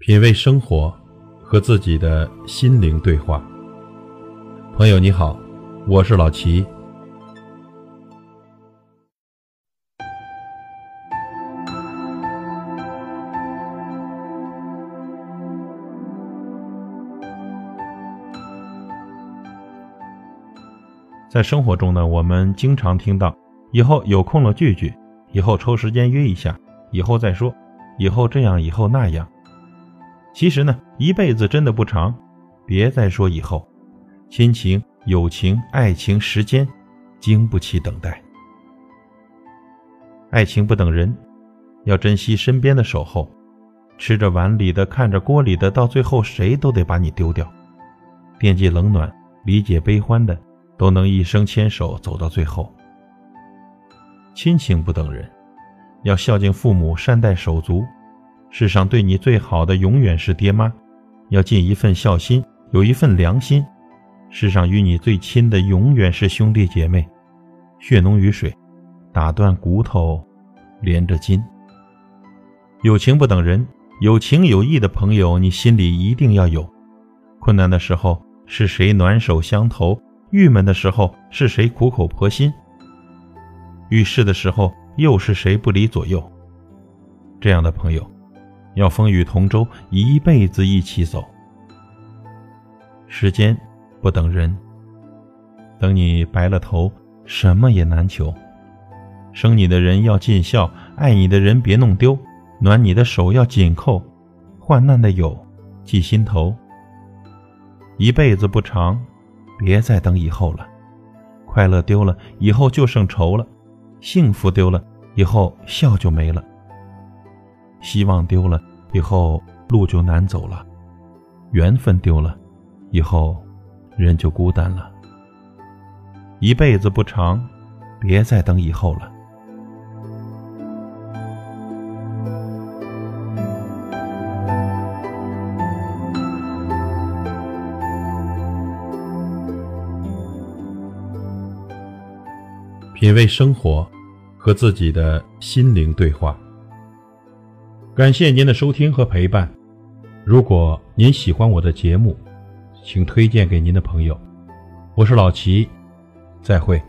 品味生活，和自己的心灵对话。朋友你好，我是老齐。在生活中呢，我们经常听到“以后有空了聚聚”，“以后抽时间约一下”，“以后再说”，“以后这样”，“以后那样”。其实呢，一辈子真的不长，别再说以后。亲情、友情、爱情，时间经不起等待。爱情不等人，要珍惜身边的守候。吃着碗里的，看着锅里的，到最后谁都得把你丢掉。惦记冷暖，理解悲欢的，都能一生牵手走到最后。亲情不等人，要孝敬父母，善待手足。世上对你最好的永远是爹妈，要尽一份孝心，有一份良心。世上与你最亲的永远是兄弟姐妹，血浓于水，打断骨头，连着筋。友情不等人，有情有义的朋友你心里一定要有。困难的时候是谁暖手相投？郁闷的时候是谁苦口婆心？遇事的时候又是谁不离左右？这样的朋友。要风雨同舟，一辈子一起走。时间不等人，等你白了头，什么也难求。生你的人要尽孝，爱你的人别弄丢，暖你的手要紧扣，患难的友记心头。一辈子不长，别再等以后了。快乐丢了，以后就剩愁了；幸福丢了，以后笑就没了。希望丢了以后，路就难走了；缘分丢了以后，人就孤单了。一辈子不长，别再等以后了。品味生活，和自己的心灵对话。感谢您的收听和陪伴。如果您喜欢我的节目，请推荐给您的朋友。我是老齐，再会。